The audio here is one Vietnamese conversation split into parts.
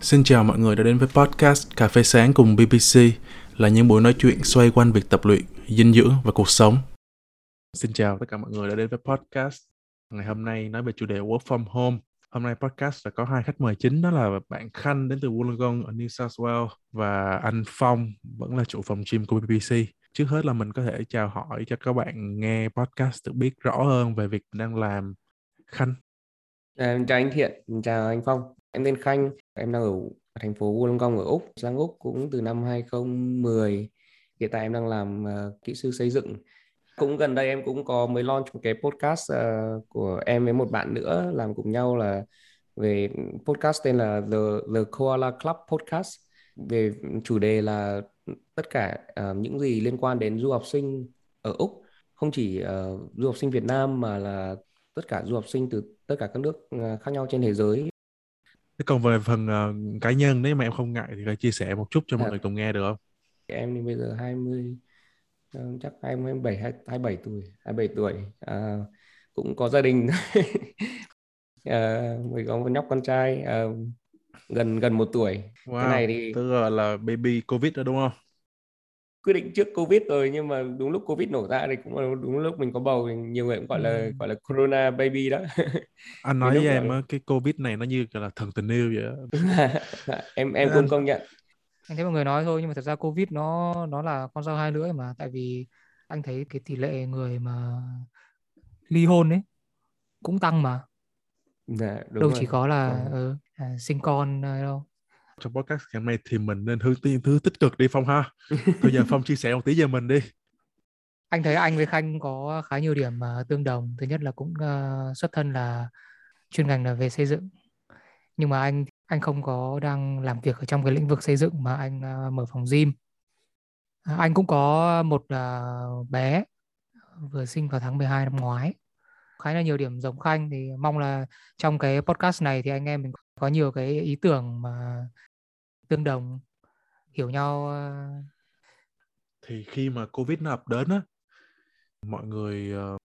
Xin chào mọi người đã đến với podcast Cà phê sáng cùng BBC là những buổi nói chuyện xoay quanh việc tập luyện, dinh dưỡng và cuộc sống. Xin chào tất cả mọi người đã đến với podcast. Ngày hôm nay nói về chủ đề Work from Home. Hôm nay podcast đã có hai khách mời chính đó là bạn Khanh đến từ Wollongong ở New South Wales và anh Phong vẫn là chủ phòng gym của BBC. Trước hết là mình có thể chào hỏi cho các bạn nghe podcast được biết rõ hơn về việc mình đang làm. Khanh. À, chào anh Thiện, chào anh Phong. Em tên Khanh, em đang ở thành phố Wollongong ở Úc, sang Úc cũng từ năm 2010. Hiện tại em đang làm uh, kỹ sư xây dựng. Cũng gần đây em cũng có mới launch một cái podcast uh, của em với một bạn nữa làm cùng nhau là về podcast tên là The The Koala Club Podcast về chủ đề là tất cả uh, những gì liên quan đến du học sinh ở Úc, không chỉ uh, du học sinh Việt Nam mà là tất cả du học sinh từ tất cả các nước khác nhau trên thế giới Thế còn về phần uh, cá nhân nếu mà em không ngại thì chia sẻ một chút cho mọi à, người cùng nghe được không? Em bây giờ 20 uh, chắc 27 27 tuổi, 27 tuổi. Uh, cũng có gia đình. uh, mới có một nhóc con trai uh, gần gần một tuổi. Wow, cái này thì tức là, là baby covid đó đúng không? quyết định trước covid rồi nhưng mà đúng lúc covid nổ ra thì cũng là đúng lúc mình có bầu thì nhiều người cũng gọi là ừ. gọi là corona baby đó anh nói với em là... cái covid này nó như là thần tình yêu vậy em em cũng công nhận anh thấy mọi người nói thôi nhưng mà thật ra covid nó nó là con dao hai lưỡi mà tại vì anh thấy cái tỷ lệ người mà ly hôn ấy cũng tăng mà dạ, đúng đâu rồi. chỉ có là ừ, à, sinh con đâu trong podcast ngày hôm nay thì mình nên hướng tiên thứ tích cực đi Phong ha. Thôi giờ Phong chia sẻ một tí về mình đi. Anh thấy anh với Khanh có khá nhiều điểm uh, tương đồng. Thứ nhất là cũng uh, xuất thân là chuyên ngành là về xây dựng. Nhưng mà anh anh không có đang làm việc ở trong cái lĩnh vực xây dựng mà anh uh, mở phòng gym. Uh, anh cũng có một uh, bé vừa sinh vào tháng 12 năm ngoái khá là nhiều điểm giống Khanh. Thì mong là trong cái podcast này thì anh em mình có nhiều cái ý tưởng mà tương đồng hiểu nhau ờ. thì khi mà covid nó ập đến á mọi người uh,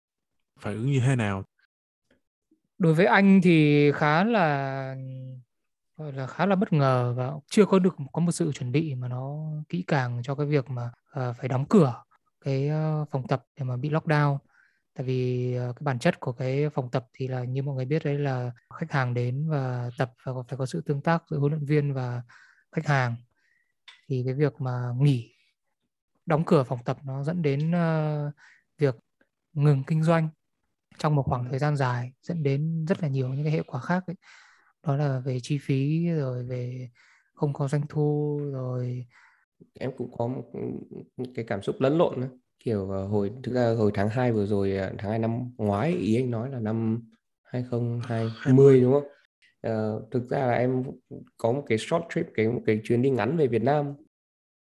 phản ứng như thế nào? Đối với anh thì khá là gọi là khá là bất ngờ và chưa có được có một sự chuẩn bị mà nó kỹ càng cho cái việc mà uh, phải đóng cửa cái uh, phòng tập để mà bị lockdown tại vì cái bản chất của cái phòng tập thì là như mọi người biết đấy là khách hàng đến và tập và phải có sự tương tác giữa huấn luyện viên và khách hàng thì cái việc mà nghỉ đóng cửa phòng tập nó dẫn đến uh, việc ngừng kinh doanh trong một khoảng thời gian dài dẫn đến rất là nhiều những cái hệ quả khác ấy. đó là về chi phí rồi về không có doanh thu rồi em cũng có một cái cảm xúc lẫn lộn nữa. Kiểu uh, hồi thực ra hồi tháng 2 vừa rồi ờ, tháng 2 năm ngoái ý anh nói là năm 2020 đúng không? Uh, thực ra là em có một cái short trip cái một cái chuyến đi ngắn về Việt Nam.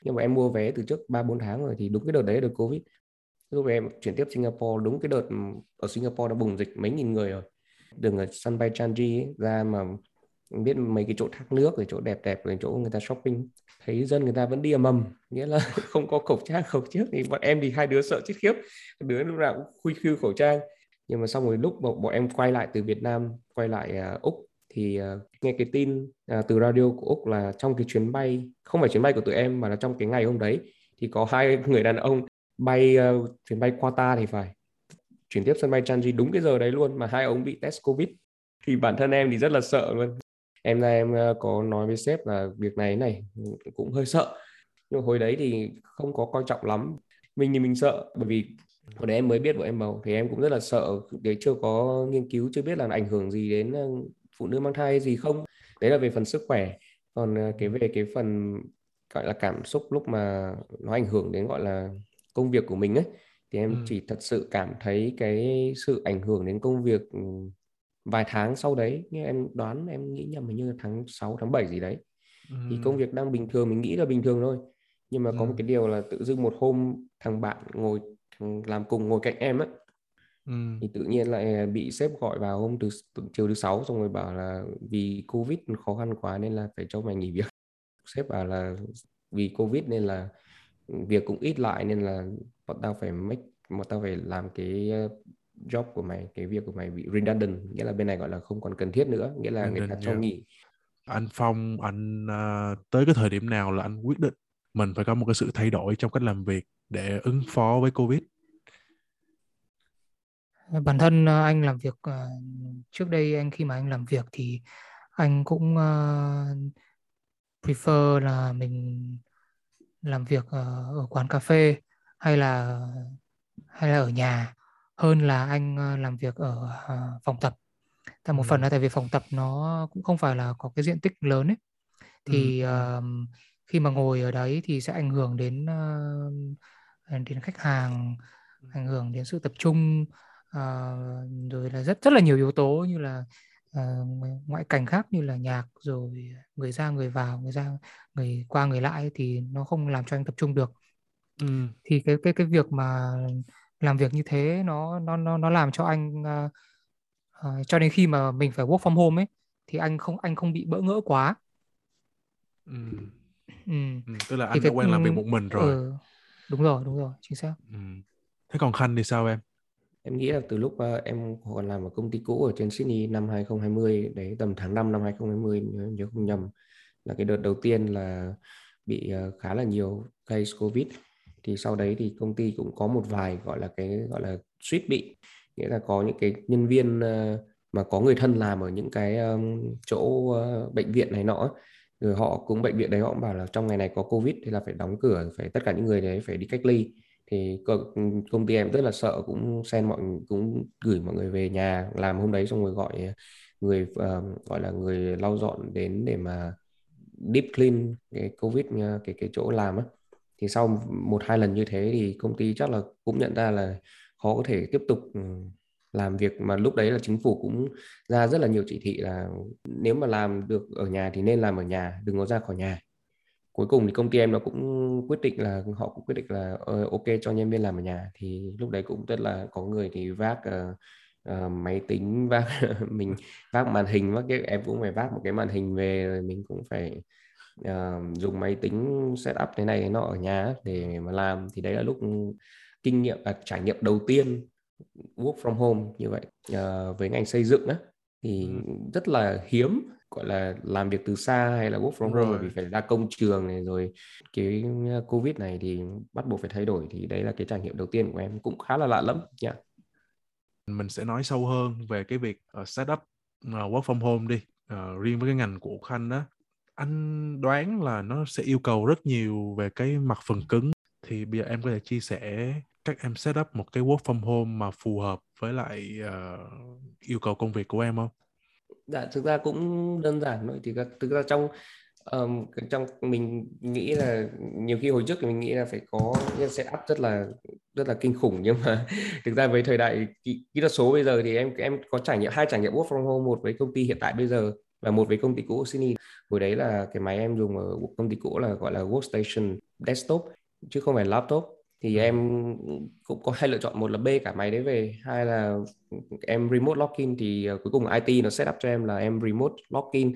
Nhưng mà em mua vé từ trước ba bốn tháng rồi thì đúng cái đợt đấy được covid. Lúc em chuyển tiếp Singapore đúng cái đợt ở Singapore đã bùng dịch mấy nghìn người rồi. Đường ở sân bay Changi ấy, ra mà biết mấy cái chỗ thác nước rồi chỗ đẹp đẹp rồi chỗ người ta shopping thấy dân người ta vẫn đi ầm ầm nghĩa là không có khẩu trang khẩu trước thì bọn em thì hai đứa sợ chết khiếp đứa lúc nào cũng khui khư khẩu trang. Nhưng mà xong rồi lúc bọn, bọn em quay lại từ Việt Nam quay lại uh, úc thì uh, nghe cái tin uh, từ radio của úc là trong cái chuyến bay không phải chuyến bay của tụi em mà là trong cái ngày hôm đấy thì có hai người đàn ông bay uh, chuyến bay Qatar thì phải chuyển tiếp sân bay Changi đúng cái giờ đấy luôn mà hai ông bị test covid. Thì bản thân em thì rất là sợ luôn em là em có nói với sếp là việc này này cũng hơi sợ. Nhưng hồi đấy thì không có coi trọng lắm. Mình thì mình sợ bởi vì hồi đấy em mới biết vợ em bầu thì em cũng rất là sợ. Để chưa có nghiên cứu chưa biết là ảnh hưởng gì đến phụ nữ mang thai gì không. Đấy là về phần sức khỏe. Còn ờ, cái về cái phần gọi là cảm xúc lúc mà nó ảnh hưởng đến gọi là công việc của mình ấy thì em ừ. chỉ thật sự cảm thấy cái sự ảnh hưởng đến công việc ừ, vài tháng sau đấy nhưng em đoán em nghĩ nhầm hình như là tháng 6 tháng 7 gì đấy ừ. thì công việc đang bình thường mình nghĩ là bình thường thôi nhưng mà ừ. có một cái điều là tự dưng một hôm thằng bạn ngồi làm cùng ngồi cạnh em á ừ. thì tự nhiên lại bị sếp gọi vào hôm từ chiều thứ sáu xong rồi bảo là vì covid khó khăn quá nên là phải cho mày nghỉ việc sếp bảo là vì covid nên là việc cũng ít lại nên là bọn tao phải make bọn tao phải làm cái job của mày cái việc của mày bị redundant nghĩa là bên này gọi là không còn cần thiết nữa nghĩa là người ta cho nghỉ. Anh Phong anh uh, tới cái thời điểm nào là anh quyết định mình phải có một cái sự thay đổi trong cách làm việc để ứng phó với Covid? Bản thân ờ, anh làm việc ờ, trước đây anh khi mà anh làm việc thì anh cũng uh, prefer là mình làm việc ở quán cà phê hay là hay là ở nhà hơn là anh làm việc ở phòng tập tại một ừ. phần là tại vì phòng tập nó cũng không phải là có cái diện tích lớn ấy thì ừ. uh, khi mà ngồi ở đấy thì sẽ ảnh hưởng đến uh, đến khách hàng ảnh hưởng đến sự tập trung uh, rồi là rất rất là nhiều yếu tố như là uh, ngoại cảnh khác như là nhạc rồi người ra người vào người ra người qua người lại thì nó không làm cho anh tập trung được ừ. thì cái cái cái việc mà làm việc như thế nó nó nó nó làm cho anh uh, uh, cho đến khi mà mình phải work from home ấy thì anh không anh không bị bỡ ngỡ quá ừ. Ừ. Ừ, tức là anh thì đã quen làm việc một mình rồi ừ, đúng rồi đúng rồi chính xác ừ. thế còn khanh thì sao em Em nghĩ là từ lúc uh, em còn làm ở công ty cũ ở trên Sydney năm 2020 đấy tầm tháng 5 năm 2020 nhớ, nhớ không nhầm là cái đợt đầu tiên là bị uh, khá là nhiều case Covid thì sau đấy thì công ty cũng có một vài gọi là cái gọi là suýt bị. Nghĩa là có những cái nhân viên ờ, mà có người thân làm ở những cái chỗ ờ, bệnh viện này nọ rồi họ cũng bệnh viện đấy họ cũng bảo là trong ngày này có covid thì là phải đóng cửa phải tất cả những người đấy phải đi cách ly. Thì công ty em rất là sợ cũng sen mọi cũng gửi mọi người về nhà. Làm hôm đấy xong rồi gọi người uh, gọi là người lau dọn đến để mà deep clean cái covid cái cái chỗ làm á thì sau một hai lần như thế thì công ty chắc là cũng nhận ra là khó có thể tiếp tục ừ, làm việc. Mà lúc đấy là chính phủ cũng ra rất là nhiều chỉ thị là nếu mà làm được ở nhà thì nên làm ở nhà đừng có ra khỏi nhà. Cuối cùng thì công ty em nó cũng quyết định là họ cũng quyết định là ok cho nhân viên làm ở nhà. Thì lúc đấy cũng rất là có người thì vác uh, uh, máy tính vác mình vác màn hình. Vác cái em cũng phải vác một cái màn hình về rồi mình cũng phải uh, dùng máy tính setup thế này nọ ở nhà để mà làm. Thì đấy là lúc kinh nghiệm à, trải nghiệm đầu tiên work from home như vậy. Uh, với ngành xây dựng á thì ừ. rất là hiếm gọi là làm việc từ xa hay là work from home vì phải ra công trường này rồi cái covid này thì bắt buộc phải thay đổi. Thì đấy là cái trải nghiệm đầu tiên của em cũng khá là lạ lắm nha. Yeah. mình sẽ nói sâu hơn về cái việc uh, setup uh, work from home đi. Uh, riêng với cái ngành của khanh đó anh đoán là nó sẽ yêu cầu rất nhiều về cái mặt phần cứng. Thì bây giờ em có thể chia sẻ các em setup một cái work from home mà phù hợp với lại uh, yêu cầu công việc của em không? Dạ thực ra cũng đơn giản thôi. Thì thực ra trong um, trong mình nghĩ là nhiều khi hồi trước thì mình nghĩ là phải có set setup rất là rất là kinh khủng. Nhưng mà thực ra với thời đại kỹ, kỹ thuật số bây giờ thì em em có trải nghiệm hai trải nghiệm work from home một với công ty hiện tại bây giờ và một với công ty cũ Sydney hồi đấy là cái máy em dùng ở công ty cũ là gọi là workstation desktop chứ không phải laptop. Thì ừ. em cũng có hai lựa chọn một là B cả máy đấy về hai là em remote login thì uh, cuối cùng IT nó set up cho em là em remote login.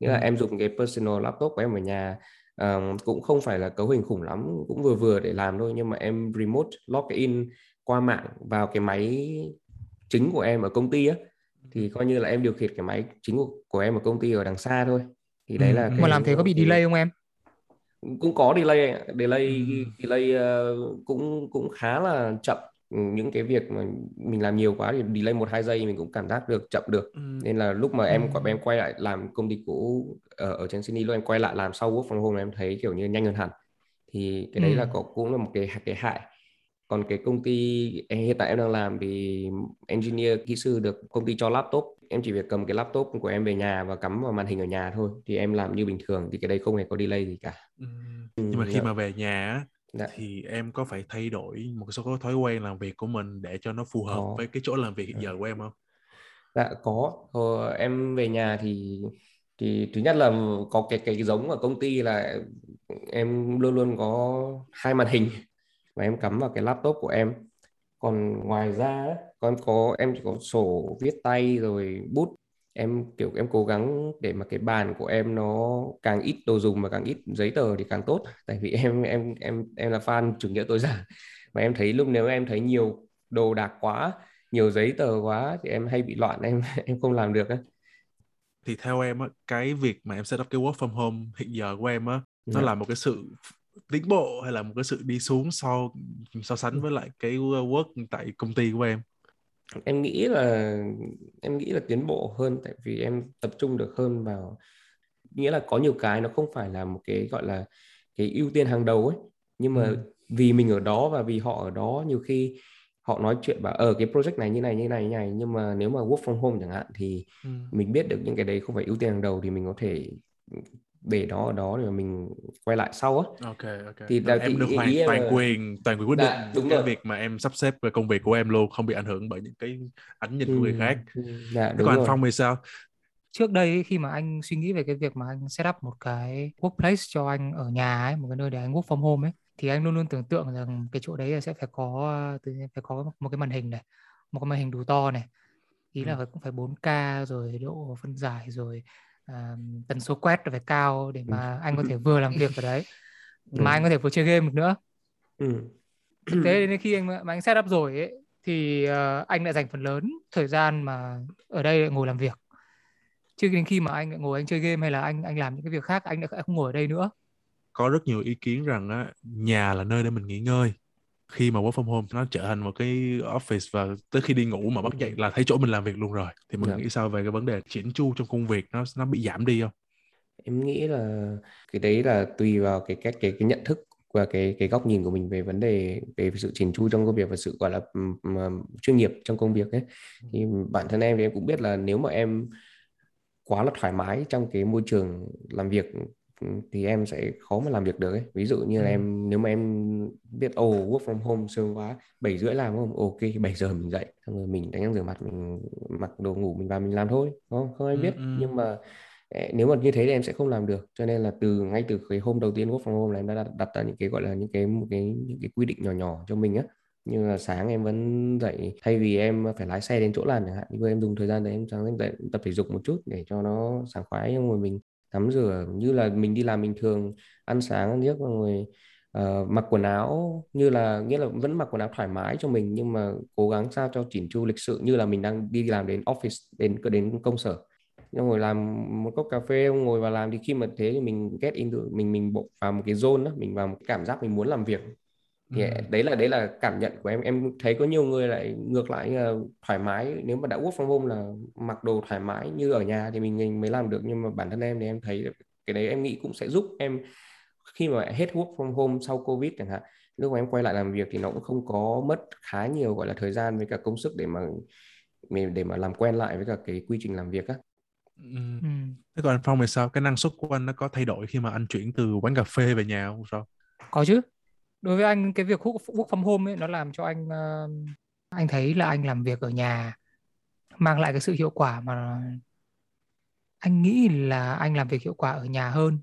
Nghĩa là ừ. em dùng cái personal laptop của em ở nhà uh, cũng không phải là cấu hình khủng lắm cũng vừa vừa để làm thôi nhưng mà em remote login qua mạng vào cái máy chính của em ở công ty á. Thì coi như là em điều khiển cái máy chính của, của em ở công ty ở đằng xa thôi thì đấy ừ. là cái, mà làm thế có bị delay không em cũng có delay delay ừ. delay uh, cũng cũng khá là chậm những cái việc mà mình làm nhiều quá thì delay một hai giây mình cũng cảm giác được chậm được ừ. nên là lúc mà em ừ. em quay lại làm công ty cũ ở, ở trên Sydney lúc em quay lại làm sau work from home em thấy kiểu như nhanh hơn hẳn thì cái đấy ừ. là có cũng là một cái cái hại còn cái công ty hiện tại em đang làm thì engineer kỹ sư được công ty cho laptop em chỉ việc cầm cái laptop của em về nhà và cắm vào màn hình ở nhà thôi thì em làm như bình thường thì cái đấy không hề có delay gì cả ừ. nhưng mà khi dạ. mà về nhà Dạ. thì em có phải thay đổi một số thói quen làm việc của mình để cho nó phù hợp có. với cái chỗ làm việc hiện giờ của em không? Dạ có. Ờ, em về nhà thì thì thứ nhất là có cái cái giống ở công ty là em luôn luôn có hai màn hình và em cắm vào cái laptop của em còn ngoài ra con có em chỉ có sổ viết tay rồi bút. Em kiểu em cố gắng để mà cái bàn của em nó càng ít đồ dùng và càng ít giấy tờ thì càng tốt. Tại vì em em em em là fan chủ nghĩa tối giản. Và em thấy lúc nếu em thấy nhiều đồ đạc quá nhiều giấy tờ quá thì em hay bị loạn em em không làm được á. Thì theo em á cái việc mà em set up cái work from home hiện giờ của em á nó Dạ. là một cái sự tiến bộ hay là một cái sự đi xuống so so sánh với lại cái work tại công ty của em em nghĩ là em nghĩ là tiến bộ hơn tại vì em tập trung được hơn vào nghĩa là có nhiều cái nó không phải là một cái gọi là cái ưu tiên hàng đầu ấy nhưng mà Ừ. vì mình ở đó và vì họ ở đó nhiều khi họ nói chuyện bảo ở cái project này như này như này như này nhưng mà nếu mà work from home chẳng hạn thì ừ. mình biết được những cái đấy không phải ưu tiên hàng đầu thì mình có thể để nó ở đó để mình quay lại sau á. Ok ok. Thì Rồi là em được hoàn ý toàn là- quyền toàn quyền quyết Dạ, định đúng cái rồi. việc mà em sắp xếp về công việc của em luôn không bị ảnh hưởng bởi những cái ánh nhìn của người Ừ, khác. ừ, dạ đúng còn anh rồi. Phong thì sao? Trước đây khi mà anh suy nghĩ về cái việc mà anh set up một cái workplace cho anh ở nhà ấy, một cái nơi để anh work from home ấy thì anh luôn luôn tưởng tượng rằng cái chỗ đấy sẽ phải có phải có một cái màn hình này một cái màn hình đủ to này. Ý là Ừ. phải cũng phải 4K rồi độ phân giải rồi à, tần số quét phải cao để mà anh có thể vừa làm việc ở đấy mà anh có thể vừa chơi game được nữa. Ừ. thực tế đến khi anh mà anh set up rồi ấy thì ờ, anh lại dành phần lớn thời gian mà ở đây ngồi làm việc. Chứ đến khi mà anh ngồi anh chơi game hay là anh anh làm những cái việc khác anh lại không ngồi ở đây nữa. Có rất nhiều ý kiến rằng á nhà là nơi để mình nghỉ ngơi khi mà work from home nó trở thành một cái office và tới khi đi ngủ mà bắt dậy là thấy chỗ mình làm việc luôn rồi. Thì mình Dạ. nghĩ sao về cái vấn đề chỉnh chu trong công việc nó nó bị giảm đi không? Em nghĩ là cái đấy là tùy vào cái cách cái cái nhận thức và cái cái góc nhìn của mình về vấn đề về sự chỉn chu trong công việc và sự gọi là ừm, chuyên nghiệp trong công việc ấy. Thì bản thân em thì em cũng biết là nếu mà em quá là thoải mái trong cái môi trường làm việc thì em sẽ khó mà làm việc được ấy. Ví dụ như là Ừ. em nếu mà em biết ồ work from home sướng quá bảy rưỡi làm không? Ok 7 giờ mình dậy. Xong rồi mình đánh răng rửa mặt mình mặc đồ ngủ mình vào mình làm thôi đúng không? Không ai Ừ, biết. ừ. nhưng mà nếu mà như thế thì em sẽ không làm được. Cho nên là từ ngay từ cái hôm đầu tiên work from home là em đã đặt, đặt ra những cái gọi là những cái một cái những cái quy định nhỏ nhỏ cho mình á. Như là sáng em vẫn dậy thay vì em phải lái xe đến chỗ làm chẳng hạn thì em dùng thời gian đấy em sáng em dậy tập thể dục một chút để cho nó sảng khoái xong rồi mình tắm rửa, như là mình đi làm bình thường, ăn sáng ăn giấc rồi mặc quần áo, như là, nghĩa là vẫn mặc quần áo thoải mái cho mình, nhưng mà cố gắng sao cho chỉn chu lịch sự, như là mình đang đi làm đến office, đến đến công sở. Xong ngồi làm một cốc cà phê, ngồi vào làm, thì khi mà thế thì mình get into, mình mình bộ vào một cái zone đó, mình vào một cái cảm giác mình muốn làm việc thì Ừ. đấy là đấy là cảm nhận của em. Em thấy có nhiều người lại ngược lại là thoải mái. Nếu mà đã work from home là mặc đồ thoải mái như ở nhà thì mình, mình mới làm được. Nhưng mà bản thân em thì em thấy cái đấy em nghĩ cũng sẽ giúp em khi mà hết work from home sau covid chẳng hạn. Lúc mà em quay lại làm việc thì nó cũng không có mất khá nhiều gọi là thời gian với cả công sức để mà để mà làm quen lại với cả cái quy trình làm việc á. Ừ. ừ. thế còn anh Phong thì sao? Cái năng suất của anh nó có thay đổi khi mà anh chuyển từ quán cà phê về nhà không? Sao? Có chứ đối với anh cái việc work work from home ấy nó làm cho anh uh, anh thấy là anh làm việc ở nhà mang lại cái sự hiệu quả mà anh nghĩ là anh làm việc hiệu quả ở nhà hơn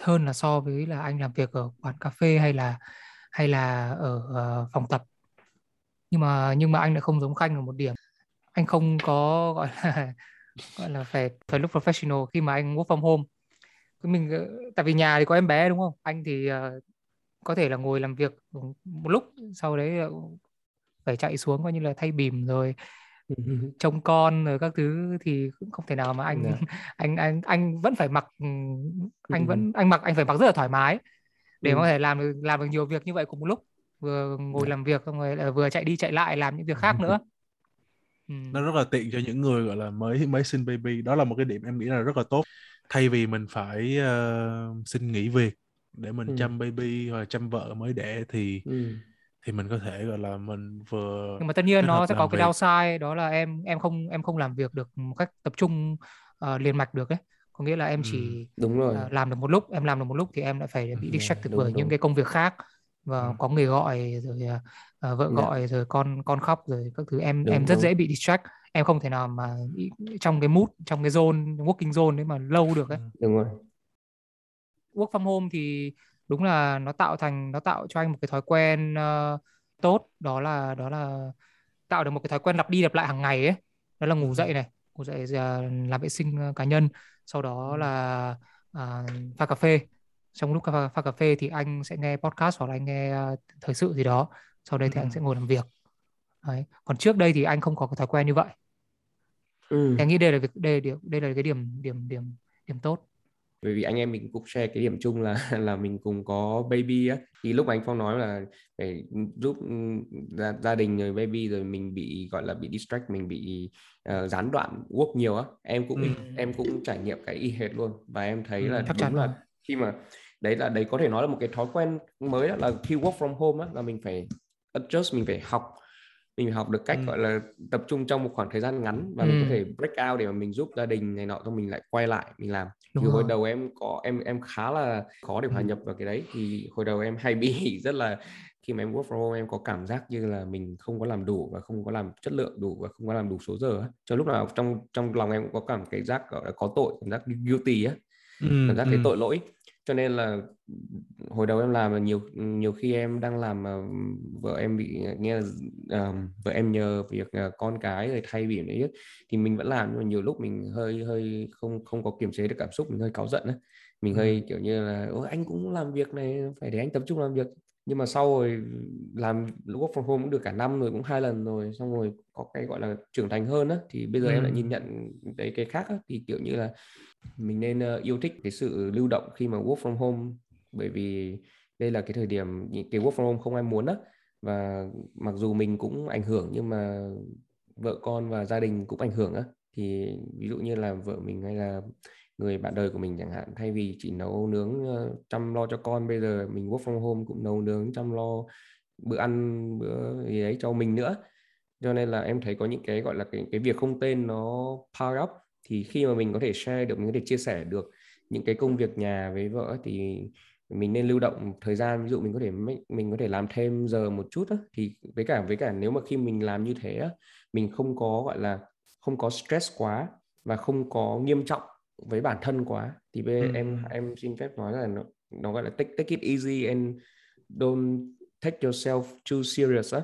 hơn là so với là anh làm việc ở quán cà phê hay là hay là ở uh, phòng tập. Nhưng mà nhưng mà anh lại không giống Khanh ở một điểm. Anh không có gọi là gọi là phải phải lúc professional khi mà anh work from home. Mình ờ, tại vì nhà thì có em bé đúng không? Anh thì uh, có thể là ngồi làm việc một lúc sau đấy ờ, phải chạy xuống coi như là thay bìm rồi trông con rồi các thứ thì cũng không thể nào mà anh Dạ. anh anh anh vẫn phải mặc ừ, anh vẫn anh mặc anh phải mặc rất là thoải mái để Ừ. mà có thể làm được làm được nhiều việc như vậy cùng một lúc vừa ngồi Dạ. làm việc xong rồi lại vừa chạy đi chạy lại làm những việc khác nữa ừ. nó rất là tiện cho những người gọi là mới mới sinh baby đó là một cái điểm em nghĩ là rất là tốt thay vì mình phải ờ, xin nghỉ việc để mình Ừ. chăm baby hoặc là chăm vợ mới đẻ thì Ừ. thì mình có thể gọi là mình vừa nhưng mà tất nhiên nó sẽ có làm cái việc. downside đó là em em không em không làm việc được một cách tập trung ờ, liền mạch được ấy có nghĩa là em Ừ. chỉ đúng rồi ờ, làm được một lúc em làm được một lúc thì em lại phải bị Dạ, distracted đúng, bởi những đúng. cái công việc khác và Ừ. có người gọi rồi ờ, vợ Dạ. gọi rồi con con khóc rồi các thứ em Đúng, em rất đúng. dễ bị distract em không thể nào mà trong cái mood trong cái zone working zone đấy mà lâu được ấy Ừ. đúng rồi work from home thì đúng là nó tạo thành nó tạo cho anh một cái thói quen ờ, tốt đó là đó là tạo được một cái thói quen lặp đi lặp lại hàng ngày ấy đó là ngủ Ừ. dậy này ngủ dậy giờ làm vệ sinh ờ, cá nhân sau đó Ừ. là à, pha cà phê trong lúc pha, pha cà phê thì anh sẽ nghe podcast hoặc là anh nghe ờ, thời sự gì đó sau đây thì Ừ. anh sẽ ngồi làm việc Đấy. còn trước đây thì anh không có cái thói quen như vậy ừ. thì anh nghĩ đây là việc đây điểm đây là cái điểm điểm điểm điểm tốt bởi vì anh em mình cũng share cái điểm chung là là mình cùng có baby á. Thì lúc anh phong nói là phải giúp gia, gia đình rồi baby rồi mình bị gọi là bị distract mình bị uh, gián đoạn work nhiều á. Em cũng ừ. em cũng trải nghiệm cái y hệt luôn. Và em thấy ừ, là chắc đúng là khi mà đấy là đấy có thể nói là một cái thói quen mới đó là khi work from home á là mình phải adjust mình phải học mình học được cách ừ. gọi là tập trung trong một khoảng thời gian ngắn và ừ. mình có thể break out để mà mình giúp gia đình này nọ xong mình lại quay lại mình làm Đúng thì hồi đầu em có em em khá là khó để hòa ừ. nhập vào cái đấy thì hồi đầu em hay bị rất là khi mà em work from home em có cảm giác như là mình không có làm đủ và không có làm chất lượng đủ và không có làm đủ số giờ cho lúc nào trong trong lòng em cũng có cảm cái giác gọi là có tội cảm giác guilty á ừ, cảm giác ừ. thấy tội lỗi cho nên là hồi đầu em làm là nhiều nhiều khi em đang làm mà vợ em bị nghe uh, vợ em nhờ việc uh, con cái rồi thay biển đấy thì mình vẫn làm nhưng mà nhiều lúc mình hơi hơi không không có kiềm chế được cảm xúc mình hơi cáu giận ấy. mình hơi kiểu như là Ôi, anh cũng làm việc này phải để anh tập trung làm việc nhưng mà sau rồi làm work from home cũng được cả năm rồi cũng hai lần rồi xong rồi có cái gọi là trưởng thành hơn á thì bây giờ ừ. em lại nhìn nhận đấy cái khác á, thì kiểu như là mình nên uh, yêu thích cái sự lưu động khi mà work from home bởi vì đây là cái thời điểm cái work from home không ai muốn á và mặc dù mình cũng ảnh hưởng nhưng mà vợ con và gia đình cũng ảnh hưởng á thì ví dụ như là vợ mình hay là người bạn đời của mình chẳng hạn, thay vì chỉ nấu nướng ờ, chăm lo cho con, bây giờ mình work from home cũng nấu nướng, chăm lo bữa ăn, bữa gì đấy cho mình nữa cho nên là em thấy có những cái, gọi là, cái cái việc không tên nó power up thì khi mà mình có thể share được, mình có thể chia sẻ được những cái công việc nhà với vợ thì mình nên lưu động thời gian ví dụ mình có thể mình có thể làm thêm giờ một chút đó. thì với cả với cả nếu mà khi mình làm như thế mình không có, gọi là, không có stress quá và không có nghiêm trọng với bản thân quá. Thì bây ừ. em em xin phép nói là nó, nó gọi là take take it easy and don't take yourself too serious á.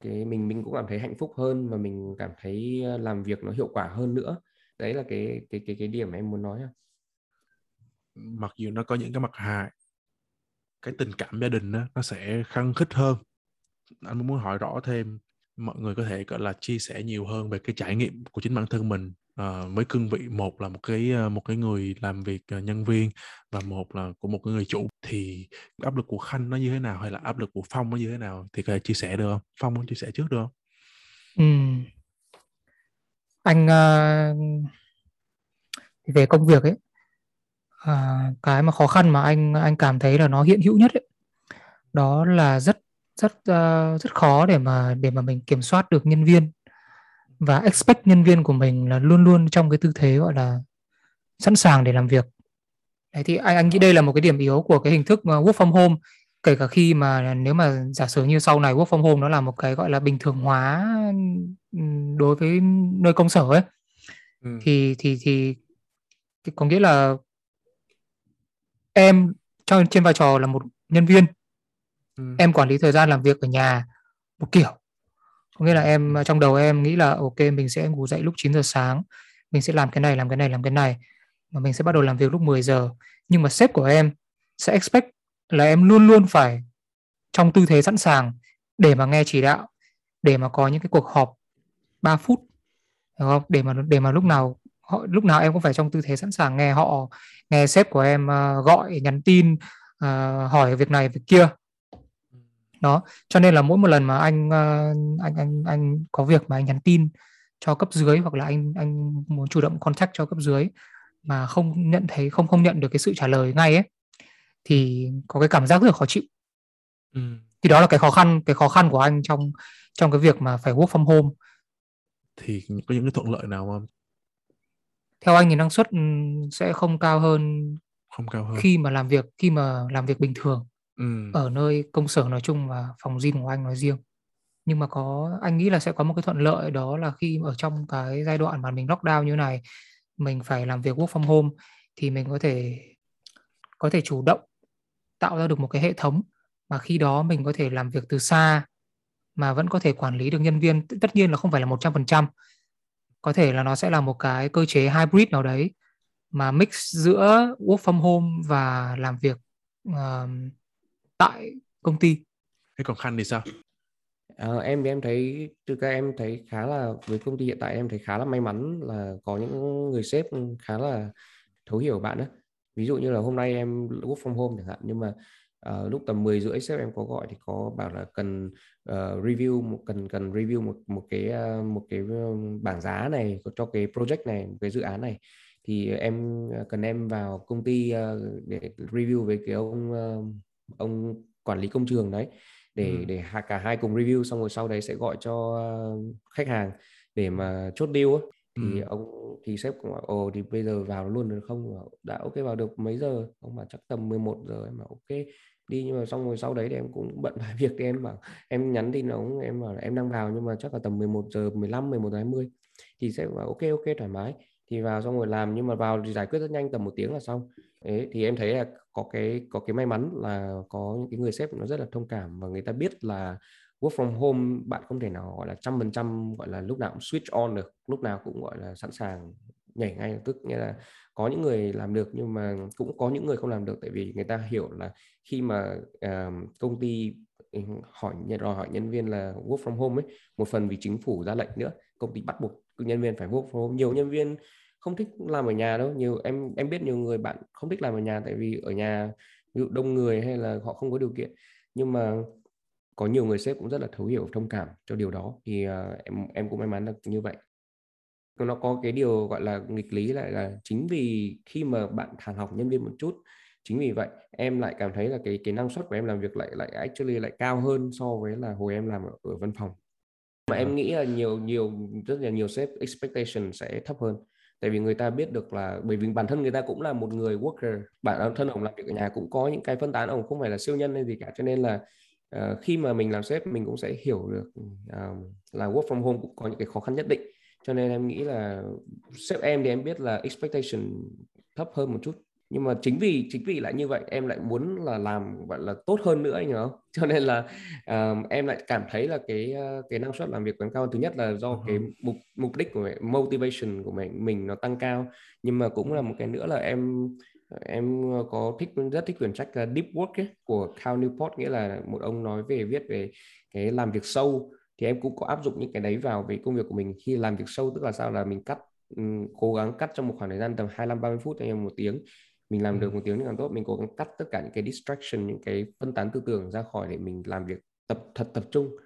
Cái mình mình cũng cảm thấy hạnh phúc hơn và mình cảm thấy ờ, làm việc nó hiệu quả hơn nữa. Đấy là cái cái cái cái điểm em muốn nói mặc dù nó có những cái mặt hại cái tình cảm gia đình đó, nó sẽ khăng khích hơn. Anh muốn hỏi rõ thêm mọi người có thể gọi là chia sẻ nhiều hơn về cái trải nghiệm của chính bản thân mình Ờ, uh, với cương vị một là một cái ờ, một cái người làm việc uh, nhân viên và một là của một cái người chủ. Thì áp lực của khanh nó như thế nào hay là áp lực của phong nó như thế nào thì có thể chia sẻ được không? Phong muốn chia sẻ trước được không? Ừ. anh uh, về công việc ấy uh, cái mà khó khăn mà anh anh cảm thấy là nó hiện hữu nhất ấy đó là rất rất uh, rất khó để mà để mà mình kiểm soát được nhân viên và expect nhân viên của mình là luôn luôn trong cái tư thế gọi là sẵn sàng để làm việc Đấy thì anh anh nghĩ đây là một cái điểm yếu của cái hình thức work from home kể cả khi mà nếu mà giả sử như sau này work from home nó là một cái gọi là bình thường hóa đối với nơi công sở ấy ừ. thì thì thì thì có nghĩa là em cho trên vai trò là một nhân viên ừ. em quản lý thời gian làm việc ở nhà một kiểu có nghĩa là em ờ, trong đầu em nghĩ là ok mình sẽ ngủ dậy lúc 9 giờ sáng mình sẽ làm cái này làm cái này làm cái này mà mình sẽ bắt đầu làm việc lúc 10 giờ. Nhưng mà sếp của em sẽ expect là em luôn luôn phải trong tư thế sẵn sàng để mà nghe chỉ đạo để mà có những cái cuộc họp 3 phút đúng không? Để mà để mà lúc nào họ lúc nào em cũng phải trong tư thế sẵn sàng nghe họ nghe sếp của em uh, gọi nhắn tin uh, hỏi việc này việc kia đó cho nên là mỗi một lần mà anh uh, anh anh anh có việc mà anh nhắn tin cho cấp dưới hoặc là anh anh muốn chủ động contact cho cấp dưới mà không nhận thấy không không nhận được cái sự trả lời ngay ấy thì có cái cảm giác rất là khó chịu. Ừ. thì đó là cái khó khăn cái khó khăn của anh trong trong cái việc mà phải work from home. Thì có những cái thuận lợi nào không? Theo anh thì năng suất sẽ không cao hơn không cao hơn. khi mà làm việc khi mà làm việc bình thường ừ. ở nơi công sở nói chung và phòng gym của anh nói riêng. Nhưng mà có anh nghĩ là sẽ có một cái thuận lợi đó là khi ở trong cái giai đoạn mà mình lockdown như này mình phải làm việc work from home thì mình có thể có thể chủ động tạo ra được một cái hệ thống mà khi đó mình có thể làm việc từ xa mà vẫn có thể quản lý được nhân viên. Tất nhiên là không phải là 100% có thể là nó sẽ là một cái cơ chế hybrid nào đấy mà mix giữa work from home và làm việc uh, tại công ty. Thế còn khăn thì sao? À, em thì em thấy từ các em thấy khá là với công ty hiện tại em thấy khá là may mắn là có những người sếp khá là thấu hiểu bạn á. Ví dụ như là hôm nay em work from home chẳng hạn nhưng mà uh, lúc tầm 10 rưỡi sếp em có gọi thì có bảo là cần uh, review một cần cần review một một cái uh, một cái bảng giá này cho cái project này một cái dự án này. Thì em cần em vào công ty uh, để review với cái ông uh, ông quản lý công trường đấy để ừ. để cả hai cùng review xong rồi sau đấy sẽ gọi cho uh, khách hàng để mà chốt deal ấy thì ừ. ông thì sếp cũng bảo ồ thì bây giờ vào luôn được không? Đã ok vào được mấy giờ? Ông bảo chắc tầm 11 giờ. Em bảo ok đi. Nhưng mà xong rồi sau đấy thì em cũng bận vài việc thì em bảo em nhắn tin ông em bảo là em đang vào nhưng mà chắc là tầm 11 giờ 15 11 giờ 20 thì sẽ bảo ok ok thoải mái thì vào xong rồi làm nhưng mà vào thì giải quyết rất nhanh tầm một tiếng là xong. Đấy, thì em thấy là có cái có cái may mắn là có những cái người sếp nó rất là thông cảm và người ta biết là work from home bạn không thể nào gọi là trăm phần trăm gọi là lúc nào cũng switch on được lúc nào cũng gọi là sẵn sàng nhảy ngay lập tức. Nghĩa là có những người làm được nhưng mà cũng có những người không làm được tại vì người ta hiểu là khi mà uh, công ty ừ, hỏi đòi hỏi nhân viên là work from home ấy một phần vì chính phủ ra lệnh nữa công ty bắt buộc nhân viên phải work from home. Nhiều nhân viên không thích làm ở nhà đâu. Nhiều em em biết nhiều người bạn không thích làm ở nhà tại vì ở nhà ví dụ đông người hay là họ không có điều kiện. Nhưng mà có nhiều người sếp cũng rất là thấu hiểu thông cảm cho điều đó. Thì uh, em em cũng may mắn là như vậy. Nó có cái điều gọi là nghịch lý lại là chính vì khi mà bạn thả học nhân viên một chút chính vì vậy em lại cảm thấy là cái cái năng suất của em làm việc lại lại actually lại cao hơn so với là hồi em làm ở, ở văn phòng. Mà em nghĩ là nhiều nhiều rất là nhiều sếp expectation sẽ thấp hơn tại vì người ta biết được là bởi vì bản thân người ta cũng là một người worker bản thân ông làm việc ở nhà cũng có những cái phân tán ông không phải là siêu nhân hay gì cả. Cho nên là uh, khi mà mình làm sếp mình cũng sẽ hiểu được uh, là work from home cũng có những cái khó khăn nhất định. Cho nên em nghĩ là sếp em thì em biết là expectation thấp hơn một chút nhưng mà chính vì chính vì lại như vậy em lại muốn là làm gọi là tốt hơn nữa anh hiểu không? Cho nên là uh, em lại cảm thấy là cái cái năng suất làm việc của em cao. Thứ nhất là do uh-huh. cái mục mục đích của mình, motivation của mình mình nó tăng cao. Nhưng mà cũng là một cái nữa là em em có thích rất thích quyển sách Deep Work ấy, của Cal Newport. Nghĩa là một ông nói về viết về cái làm việc sâu. Thì em cũng có áp dụng những cái đấy vào về công việc của mình. Khi làm việc sâu tức là sao? Là mình cắt um, cố gắng cắt trong một khoảng thời gian tầm 25 30 phút hay một tiếng mình làm được một tiếng thì càng tốt mình cố gắng cắt tất cả những cái distraction những cái phân tán tư tưởng ra khỏi để mình làm việc tập thật tập trung.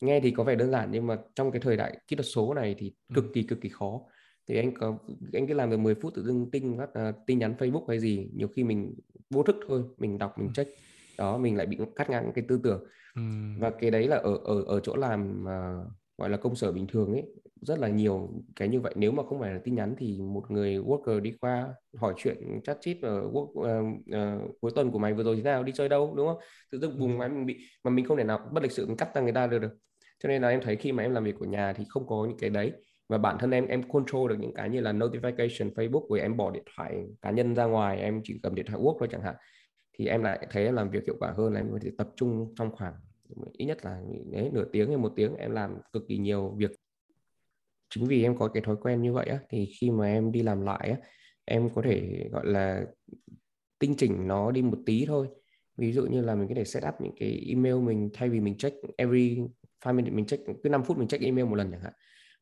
Nghe thì có vẻ đơn giản nhưng mà trong cái thời đại kỹ thuật số này thì cực kỳ cực kỳ khó. Thì anh có anh cứ làm được 10 phút tự dưng tin các uh, tin nhắn Facebook hay gì nhiều khi mình vô thức thôi mình đọc mình check. Đó mình lại bị cắt ngang cái tư tưởng. Ừ. và cái đấy là ở ở ở chỗ làm uh, gọi là công sở bình thường ấy rất là nhiều cái như vậy. Nếu mà không phải là tin nhắn thì một người worker đi qua hỏi chuyện chat chít ở work, uh, uh, cuối tuần của mày vừa rồi thế nào đi chơi đâu đúng không? Tự dưng bùng cái mình bị mà mình không thể nào bất lịch sự mình cắt ra người ta được được. Cho nên là em thấy khi mà em làm việc của nhà thì không có những cái đấy. Và bản thân em em control được những cái như là notification Facebook rồi em bỏ điện thoại cá nhân ra ngoài em chỉ cầm điện thoại work thôi chẳng hạn. Thì em lại thấy em làm việc hiệu quả hơn là em có thể tập trung trong khoảng ít nhất là đấy, nửa tiếng hay một tiếng em làm cực kỳ nhiều việc. Chính vì em có cái thói quen như vậy á, thì khi mà em đi làm lại á, em có thể, gọi là, tinh chỉnh nó đi một tí thôi. Ví dụ như là mình có thể set up những cái email mình thay vì mình check every five minutes, mình check, cứ 5 phút mình check email một lần chẳng hạn.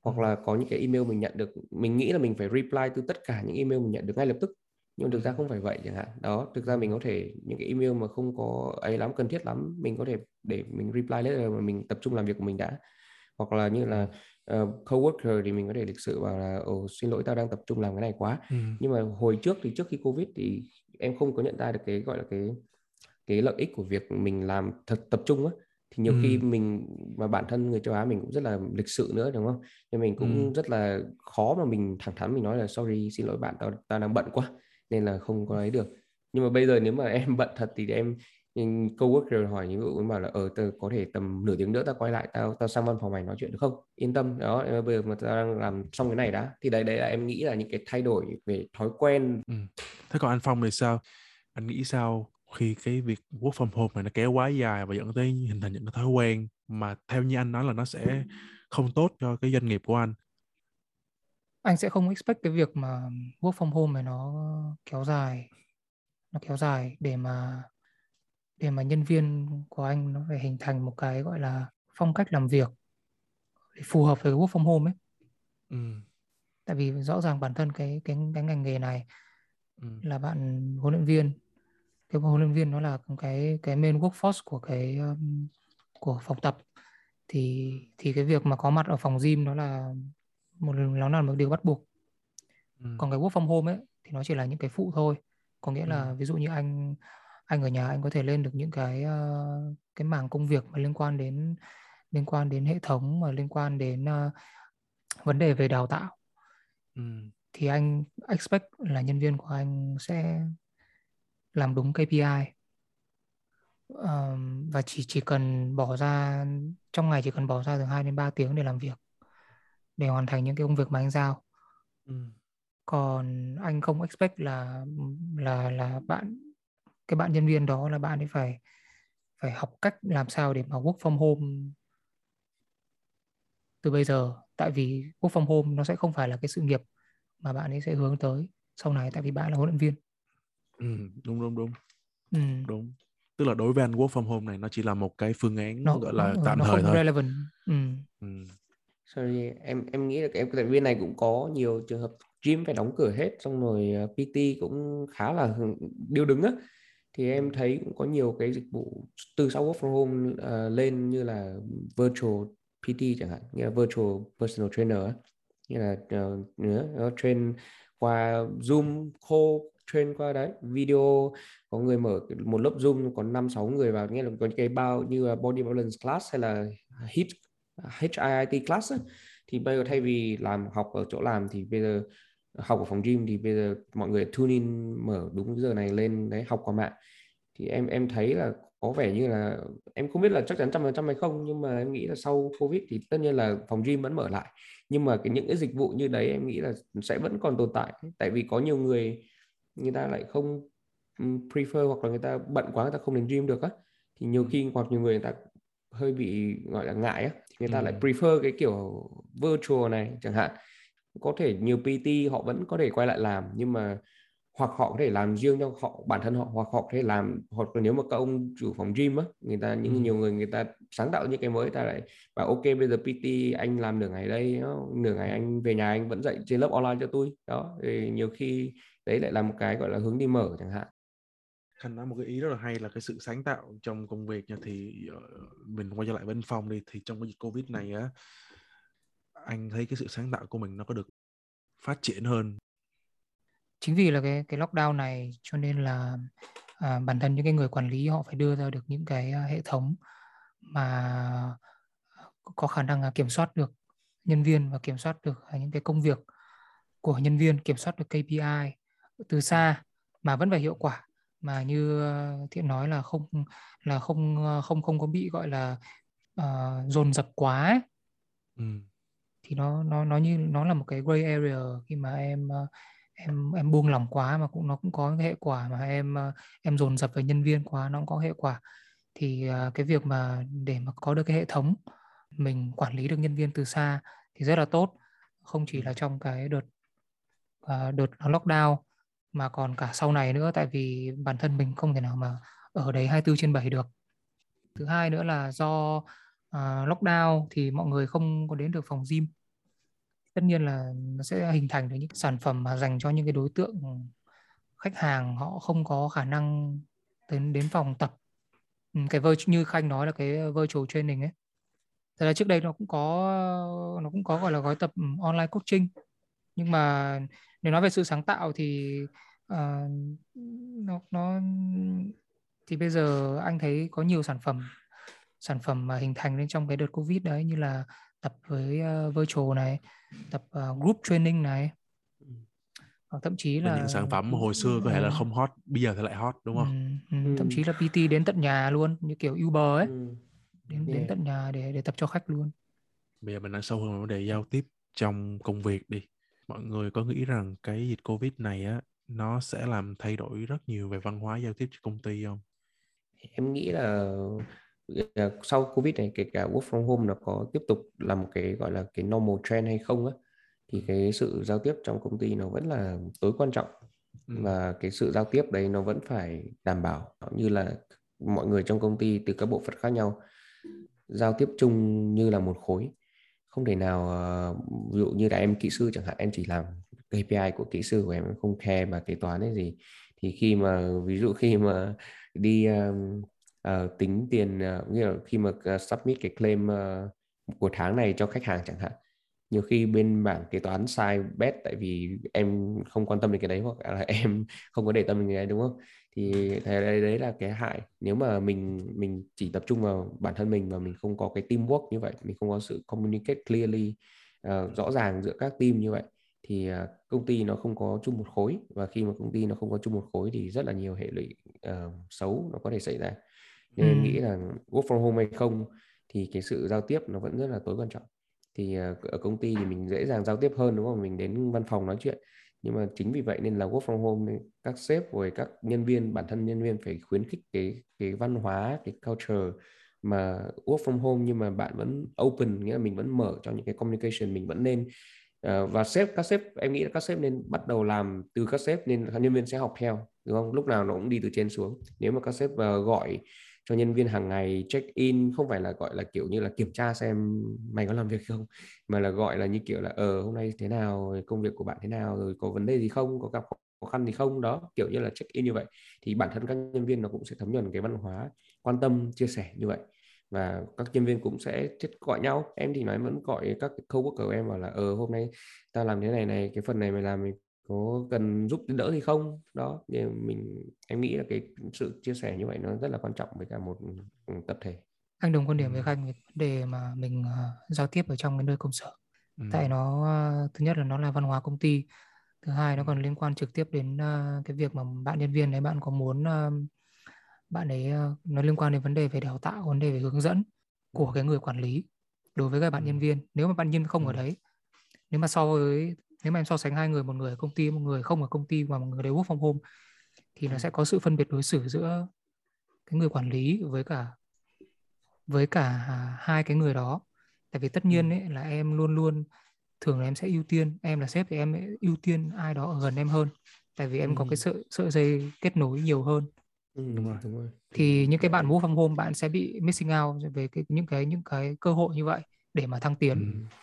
Hoặc là có những cái email mình nhận được, mình nghĩ là mình phải reply từ tất cả những email mình nhận được ngay lập tức nhưng thực ra không phải vậy chẳng hạn đó thực ra mình có thể những cái email mà không có ấy lắm cần thiết lắm mình có thể để mình reply later mà mình tập trung làm việc của mình đã hoặc là như là uh, coworker thì mình có thể lịch sự bảo là ồ xin lỗi tao đang tập trung làm cái này quá ừ. nhưng mà hồi trước thì trước khi covid thì em không có nhận ra được cái gọi là cái cái lợi ích của việc mình làm thật tập trung á thì nhiều ừ. khi mình mà bản thân người châu Á mình cũng rất là lịch sự nữa đúng không nên mình cũng ừ. rất là khó mà mình thẳng thắn mình nói là sorry xin lỗi bạn tao tao đang bận quá nên là không có ấy được. Nhưng mà bây giờ nếu mà em bận thật thì em coworker hỏi những vụ bảo là ở ờ, có thể tầm nửa tiếng nữa tao quay lại tao tao sang văn phòng mày nói chuyện được không? Yên tâm. Đó bây giờ mà tao đang làm xong cái này đã. Thì đấy đấy là em nghĩ là những cái thay đổi về thói quen. Ừ. thế còn anh Phong thì sao? Anh nghĩ sao khi cái việc work from home này nó kéo quá dài và dẫn tới hình thành những cái thói quen mà theo như anh nói là nó sẽ không tốt cho cái doanh nghiệp của anh? Anh sẽ không expect cái việc mà work from home này nó kéo dài nó kéo dài để mà để mà nhân viên của anh nó phải hình thành một cái gọi là phong cách làm việc để phù hợp với work from home ấy ừ. tại vì rõ ràng bản thân cái cái cái ngành nghề này Ừ. là bạn huấn luyện viên cái huấn luyện viên nó là cái cái main workforce của cái um, của phòng tập thì thì cái việc mà có mặt ở phòng gym nó là một nó là một điều bắt buộc Ừ. còn cái work from home ấy thì nó chỉ là những cái phụ thôi có nghĩa là Ừ. ví dụ như anh anh ở nhà anh có thể lên được những cái ờ, cái mảng công việc mà liên quan đến liên quan đến hệ thống mà liên quan đến ờ, vấn đề về đào tạo Ừ. thì anh expect là nhân viên của anh sẽ làm đúng KPI Ờm, và chỉ chỉ cần bỏ ra trong ngày chỉ cần bỏ ra từ 2 đến 3 tiếng để làm việc để hoàn thành những cái công việc mà anh giao Ừ. còn anh không expect là là là bạn cái bạn nhân viên đó là bạn ấy phải phải học cách làm sao để mà work from home từ bây giờ tại vì work from home nó sẽ không phải là cái sự nghiệp mà bạn ấy sẽ hướng tới sau này tại vì bạn là huấn luyện viên Ừ. đúng đúng đúng ừ. đúng tức là đối với anh work from home này nó chỉ là một cái phương án nó gọi là nó, tạm nó thời không thôi relevant ừ. ừ. Sorry, em em nghĩ là em viên này cũng có nhiều trường hợp gym phải đóng cửa hết xong rồi ờ, PT cũng khá là điêu đứng á. Thì em thấy cũng có nhiều cái dịch vụ từ sau work from home ờ, lên như là virtual PT chẳng hạn như là virtual personal trainer á. Như là uh, nó train qua Zoom call train qua đấy video có người mở một lớp Zoom có năm sáu người vào nghĩa là có cái bao như là body balance class hay là hit HIIT class á, thì bây giờ thay vì làm học ở chỗ làm thì bây giờ học ở phòng gym thì bây giờ mọi người tune in mở đúng giờ này lên đấy học qua mạng. Thì em em thấy là có vẻ như là em không biết là chắc chắn trăm phần trăm hay không nhưng mà em nghĩ là sau covid thì tất nhiên là phòng gym vẫn mở lại. Nhưng mà cái những cái dịch vụ như đấy em nghĩ là sẽ vẫn còn tồn tại. Tại vì có nhiều người người ta lại không prefer hoặc là người ta bận quá người ta không đến gym được á. Thì nhiều khi hoặc nhiều người người ta hơi bị gọi là ngại á thì người ta Ừ. lại prefer cái kiểu virtual này chẳng hạn có thể nhiều PT họ vẫn có thể quay lại làm nhưng mà hoặc họ có thể làm riêng cho họ bản thân họ hoặc họ có thể làm hoặc là nếu mà các ông chủ phòng gym á người ta những Ừ. nhiều người người ta sáng tạo những cái mới ta lại bảo ok bây giờ PT anh làm nửa ngày đây nửa ngày anh về nhà anh vẫn dạy trên lớp online cho tôi đó thì nhiều khi đấy lại là một cái gọi là hướng đi mở chẳng hạn Khanh nói một cái ý rất là hay là cái sự sáng tạo trong công việc nha thì ờ, mình quay trở lại bên phòng đi thì trong cái dịch Covid này á anh thấy cái sự sáng tạo của mình nó có được phát triển hơn. Chính vì là cái cái lockdown này cho nên là à, bản thân những cái người quản lý họ phải đưa ra được những cái à, hệ thống mà có khả năng là kiểm soát được nhân viên và kiểm soát được à, những cái công việc của nhân viên kiểm soát được KPI từ xa mà vẫn phải hiệu quả mà như ờ, thiện nói là không là không ờ, không không có bị gọi là ờ, dồn dập quá ấy. ừ. thì nó nó nó như nó là một cái gray area khi mà em em em buông lỏng quá mà cũng nó cũng có cái hệ quả mà em em dồn dập với nhân viên quá nó cũng có hệ quả thì ờ, cái việc mà để mà có được cái hệ thống mình quản lý được nhân viên từ xa thì rất là tốt không chỉ Ừ. là trong cái đợt ờ, đợt lockdown mà còn cả sau này nữa tại vì bản thân mình không thể nào mà ở đấy 24 trên 7 được. Thứ hai nữa là do uh, lockdown thì mọi người không có đến được phòng gym. Tất nhiên là nó sẽ hình thành được những sản phẩm mà dành cho những cái đối tượng khách hàng họ không có khả năng đến đến phòng tập. Ừ, cái như Khanh nói là cái virtual training ấy. Thật ra trước đây nó cũng có nó cũng có gọi là gói tập online coaching nhưng mà nếu nói về sự sáng tạo thì ờ, nó nó thì bây giờ anh thấy có nhiều sản phẩm sản phẩm mà hình thành lên trong cái đợt covid đấy như là tập với ờ, virtual này tập ờ, group training này. Hoặc thậm chí là là những sản phẩm mà hồi xưa có thể là Ừ. không hot bây giờ thì lại hot đúng không? Ừ, ừ, thậm Ừ. chí là PT đến tận nhà luôn như kiểu Uber ấy. Ừ. đến đến tận nhà để để tập cho khách luôn. Bây giờ mình đang sâu hơn vấn đề giao tiếp trong công việc đi mọi người có nghĩ rằng cái dịch covid này á nó sẽ làm thay đổi rất nhiều về văn hóa giao tiếp cho công ty không? Em nghĩ là là sau Covid này kể cả work from home nó có tiếp tục là một cái gọi là cái normal trend hay không á thì cái sự giao tiếp trong công ty nó vẫn là tối quan trọng. Ừ. và cái sự giao tiếp đấy nó vẫn phải đảm bảo như là mọi người trong công ty từ các bộ phận khác nhau giao tiếp chung như là một khối không thể nào ờ, ví dụ như là em kỹ sư chẳng hạn em chỉ làm KPI của kỹ sư của em không khe mà kế toán hay gì. Thì khi mà ví dụ khi mà đi uh, uh, tính tiền uh, nghĩa là khi mà uh, submit cái claim uh, của tháng này cho khách hàng chẳng hạn nhiều khi bên bảng kế toán sai bét tại vì em không quan tâm đến cái đấy hoặc là em không có để tâm đến cái đấy đúng không? Thì đấy, đấy là cái hại. Nếu mà mình mình chỉ tập trung vào bản thân mình và mình không có cái teamwork như vậy mình không có sự communicate clearly uh, rõ ràng giữa các team như vậy thì uh, công ty nó không có chung một khối. Và khi mà công ty nó không có chung một khối thì rất là nhiều hệ lụy uh, xấu nó có thể xảy ra. Nên ừ. nghĩ là work from home hay không thì cái sự giao tiếp nó vẫn rất là tối quan trọng. Thì uh, ở công ty thì mình dễ dàng giao tiếp hơn đúng không? Mình đến văn phòng nói chuyện nhưng mà chính vì vậy nên là work from home các sếp rồi các nhân viên bản thân nhân viên phải khuyến khích cái cái văn hóa cái culture mà work from home nhưng mà bạn vẫn open nghĩa là mình vẫn mở cho những cái communication mình vẫn nên. Uh, và sếp các sếp em nghĩ là các sếp nên bắt đầu làm từ các sếp nên các nhân viên sẽ học theo đúng không? Lúc nào nó cũng đi từ trên xuống. Nếu mà các sếp uh, gọi cho nhân viên hàng ngày check in, không phải là, gọi là, kiểu như là, kiểm tra xem mày có làm việc không, mà là gọi là như kiểu là ờ hôm nay thế nào, công việc của bạn thế nào, rồi có vấn đề gì không, có gặp khó khăn gì không? Đó, kiểu như là check in như vậy. Thì bản thân các nhân viên nó cũng sẽ thấm nhuần cái văn hóa quan tâm, chia sẻ như vậy. Và các nhân viên cũng sẽ thiết gọi nhau. Em thì nói vẫn gọi các coworker của em bảo là ờ hôm nay ta làm thế này này, cái phần này mày làm mày có cần giúp đỡ thì không? Đó thì mình em nghĩ là cái sự chia sẻ như vậy nó rất là quan trọng với cả một tập thể. Anh đồng quan điểm với khanh về vấn đề mà mình uh, giao tiếp ở trong cái nơi công sở. Ừ. tại nó uh, thứ nhất là nó là văn hóa công ty thứ hai nó còn liên quan trực tiếp đến uh, cái việc mà bạn nhân viên đấy bạn có muốn bạn ấy nó liên quan đến vấn đề về đào tạo vấn đề về hướng dẫn của cái người quản lý đối với các bạn nhân viên. Nếu mà bạn nhân viên không ở đấy nếu mà so với nếu mà em so sánh hai người một người ở công ty một người không ở công ty và một người đấy work from home thì nó sẽ có sự phân biệt đối xử giữa cái người quản lý với cả với cả hai cái người đó. Tại vì tất nhiên ấy là em luôn luôn thường là em sẽ ưu tiên em là sếp thì em ưu tiên ai đó ở gần em hơn. Tại vì em ừ. có cái sợi sợi dây kết nối nhiều hơn. Ừ, đúng rồi, đúng rồi. thì những cái bạn work from home bạn sẽ bị missing out về cái những cái những cái cơ hội như vậy để mà thăng tiến ừ.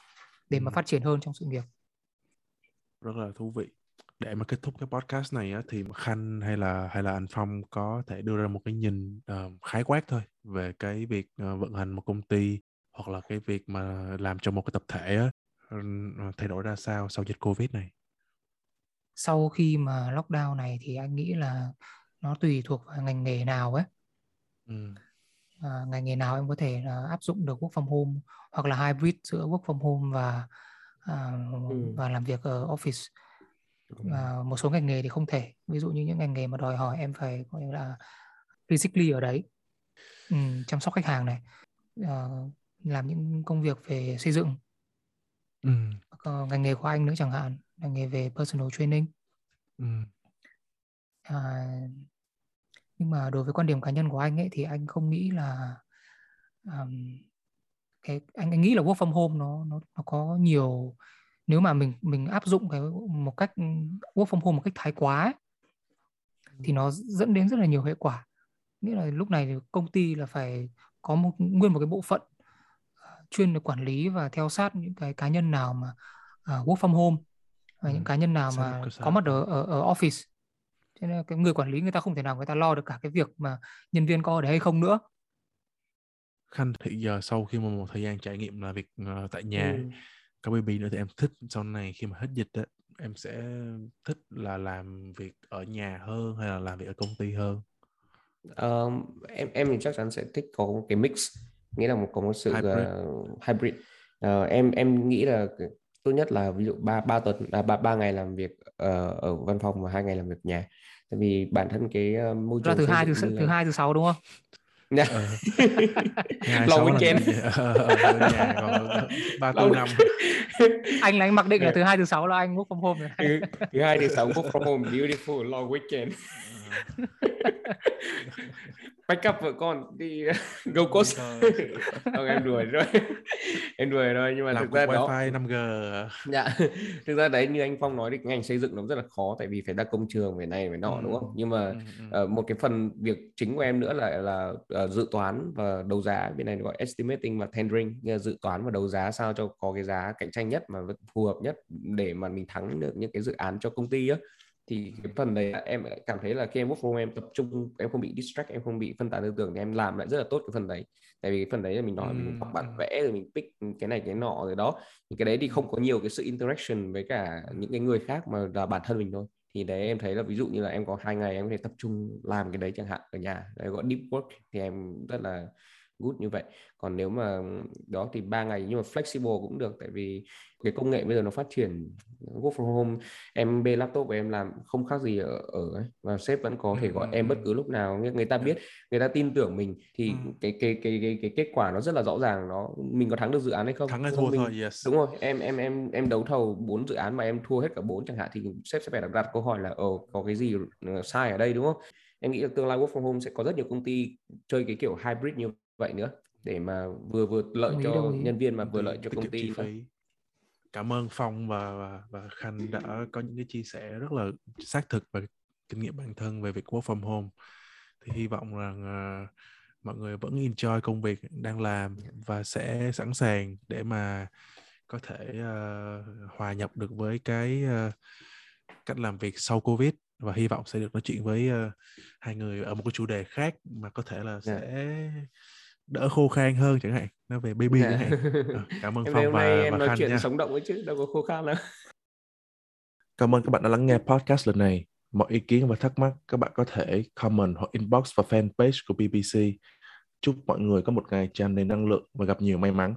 để mà phát triển hơn trong sự nghiệp rất là thú vị. Để mà kết thúc cái podcast này á, thì khanh hay là hay là anh phong có thể đưa ra một cái nhìn uh, khái quát thôi về cái việc uh, vận hành một công ty hoặc là cái việc mà làm cho một cái tập thể á, uh, thay đổi ra sao sau dịch covid này? Sau khi mà lockdown này thì anh nghĩ là nó tùy thuộc vào ngành nghề nào ấy. Ừ. à, ngành nghề nào em có thể uh, áp dụng được work from home hoặc là hybrid giữa work from home và À, ừ. và làm việc ở office và một số ngành nghề thì không thể ví dụ như những ngành nghề mà đòi hỏi em phải gọi là physically ở đấy ừ, chăm sóc khách hàng này uh, làm những công việc về xây dựng ừ. uh, ngành nghề của anh nữa chẳng hạn ngành nghề về personal training ừ. uh, nhưng mà đối với quan điểm cá nhân của anh ấy thì anh không nghĩ là um, cái anh anh nghĩ là work from home nó nó nó có nhiều nếu mà mình mình áp dụng cái một cách work from home một cách thái quá ấy, thì nó dẫn đến rất là nhiều hệ quả. Nghĩa là lúc này thì công ty là phải có một nguyên một cái bộ phận uh, chuyên để quản lý và theo sát những cái cá nhân nào mà uh, work from home và ừ. những cá nhân nào mà có mặt ở, ở ở office. Cho nên cái người quản lý người ta không thể nào người ta lo được cả cái việc mà nhân viên có ở đấy hay không nữa Khanh thì giờ sau khi mà một thời gian trải nghiệm làm việc uh, tại nhà ừ. có baby nữa thì em thích sau này khi mà hết dịch á em sẽ thích là làm việc ở nhà hơn hay là làm việc ở công ty hơn um, em em thì chắc chắn sẽ thích có một cái mix nghĩa là một có một sự hybrid, uh, hybrid. Uh, em em nghĩ là tốt nhất là ví dụ ba ba tuần à, ba ba ngày làm việc uh, ở văn phòng và hai ngày làm việc nhà tại vì bản thân cái uh, môi trường thứ hai thứ thứ hai thứ sáu đúng không Dạ. Ờ. Long weekend. Ờ, ờ, nhà còn ba tư năm. Anh là anh mặc định là thứ hai thứ sáu là anh work from home rồi. thứ hai thứ sáu work from home beautiful long weekend. Backup vợ con đi go coast không em đuổi rồi em đuổi rồi nhưng mà Làm thực ra đó wifi 5G dạ thực ra đấy như anh Phong nói thì ngành xây dựng nó rất là khó tại vì phải ra công trường về này về nọ ừ. đúng không? Nhưng mà ừ. Uh, một cái phần việc chính của em nữa là là uh, dự toán và đấu giá. Bên này gọi estimating và tendering dự toán và đấu giá sao cho có cái giá cạnh tranh nhất mà phù hợp nhất để mà mình thắng được những cái dự án cho công ty á thì cái phần đấy em cảm thấy là khi em work from em tập trung em không bị distract em không bị phân tán tư tưởng thì em làm lại rất là tốt cái phần đấy. Tại vì cái phần đấy là mình nói mình học bản vẽ rồi mình pick cái này cái nọ rồi đó. Thì cái đấy thì không có nhiều cái sự interaction với cả những cái người khác mà là bản thân mình thôi. Thì đấy em thấy là ví dụ như là em có hai ngày em có thể tập trung làm cái đấy chẳng hạn ở nhà. Đấy gọi deep work thì em rất là good như vậy. Còn nếu mà đó thì ba ngày nhưng mà flexible cũng được tại vì cái công nghệ bây giờ nó phát triển work from home. Em bê laptop của em làm không khác gì ở ở ấy. và sếp vẫn có thể gọi em bất cứ lúc nào. Người ta biết người ta tin tưởng mình thì cái cái cái cái cái kết quả nó rất là rõ ràng. Nó mình có thắng được dự án hay không? Thắng hay thua mình, thôi yes. đúng rồi em em em em đấu thầu bốn dự án mà em thua hết cả bốn chẳng hạn thì sếp sẽ phải đặt, câu hỏi là ồ có cái gì sai ở đây đúng không? Em nghĩ là tương lai work from home sẽ có rất nhiều công ty chơi cái kiểu hybrid như vậy nữa để mà vừa vừa lợi cho nhân viên mà vừa lợi cho công ty cảm ơn phong và và, và khanh đã có những cái chia sẻ rất là xác thực và kinh nghiệm bản thân về việc work from home. Thì hy vọng rằng uh, mọi người vẫn enjoy công việc đang làm và sẽ sẵn sàng để mà có thể uh, hòa nhập được với cái uh, cách làm việc sau covid. Và hy vọng sẽ được nói chuyện với uh, hai người ở một cái chủ đề khác mà có thể là yeah. Đỡ khô khan hơn chẳng hạn. Nó về baby chẳng hạn. À, cảm ơn em phong và, em và nói khanh chuyện nha. sống động ấy chứ đâu có khô khan đâu. Cảm ơn các bạn đã lắng nghe podcast lần này. Mọi ý kiến và thắc mắc các bạn có thể comment hoặc inbox vào fanpage của BBC chúc mọi người có một ngày tràn đầy năng lượng và gặp nhiều may mắn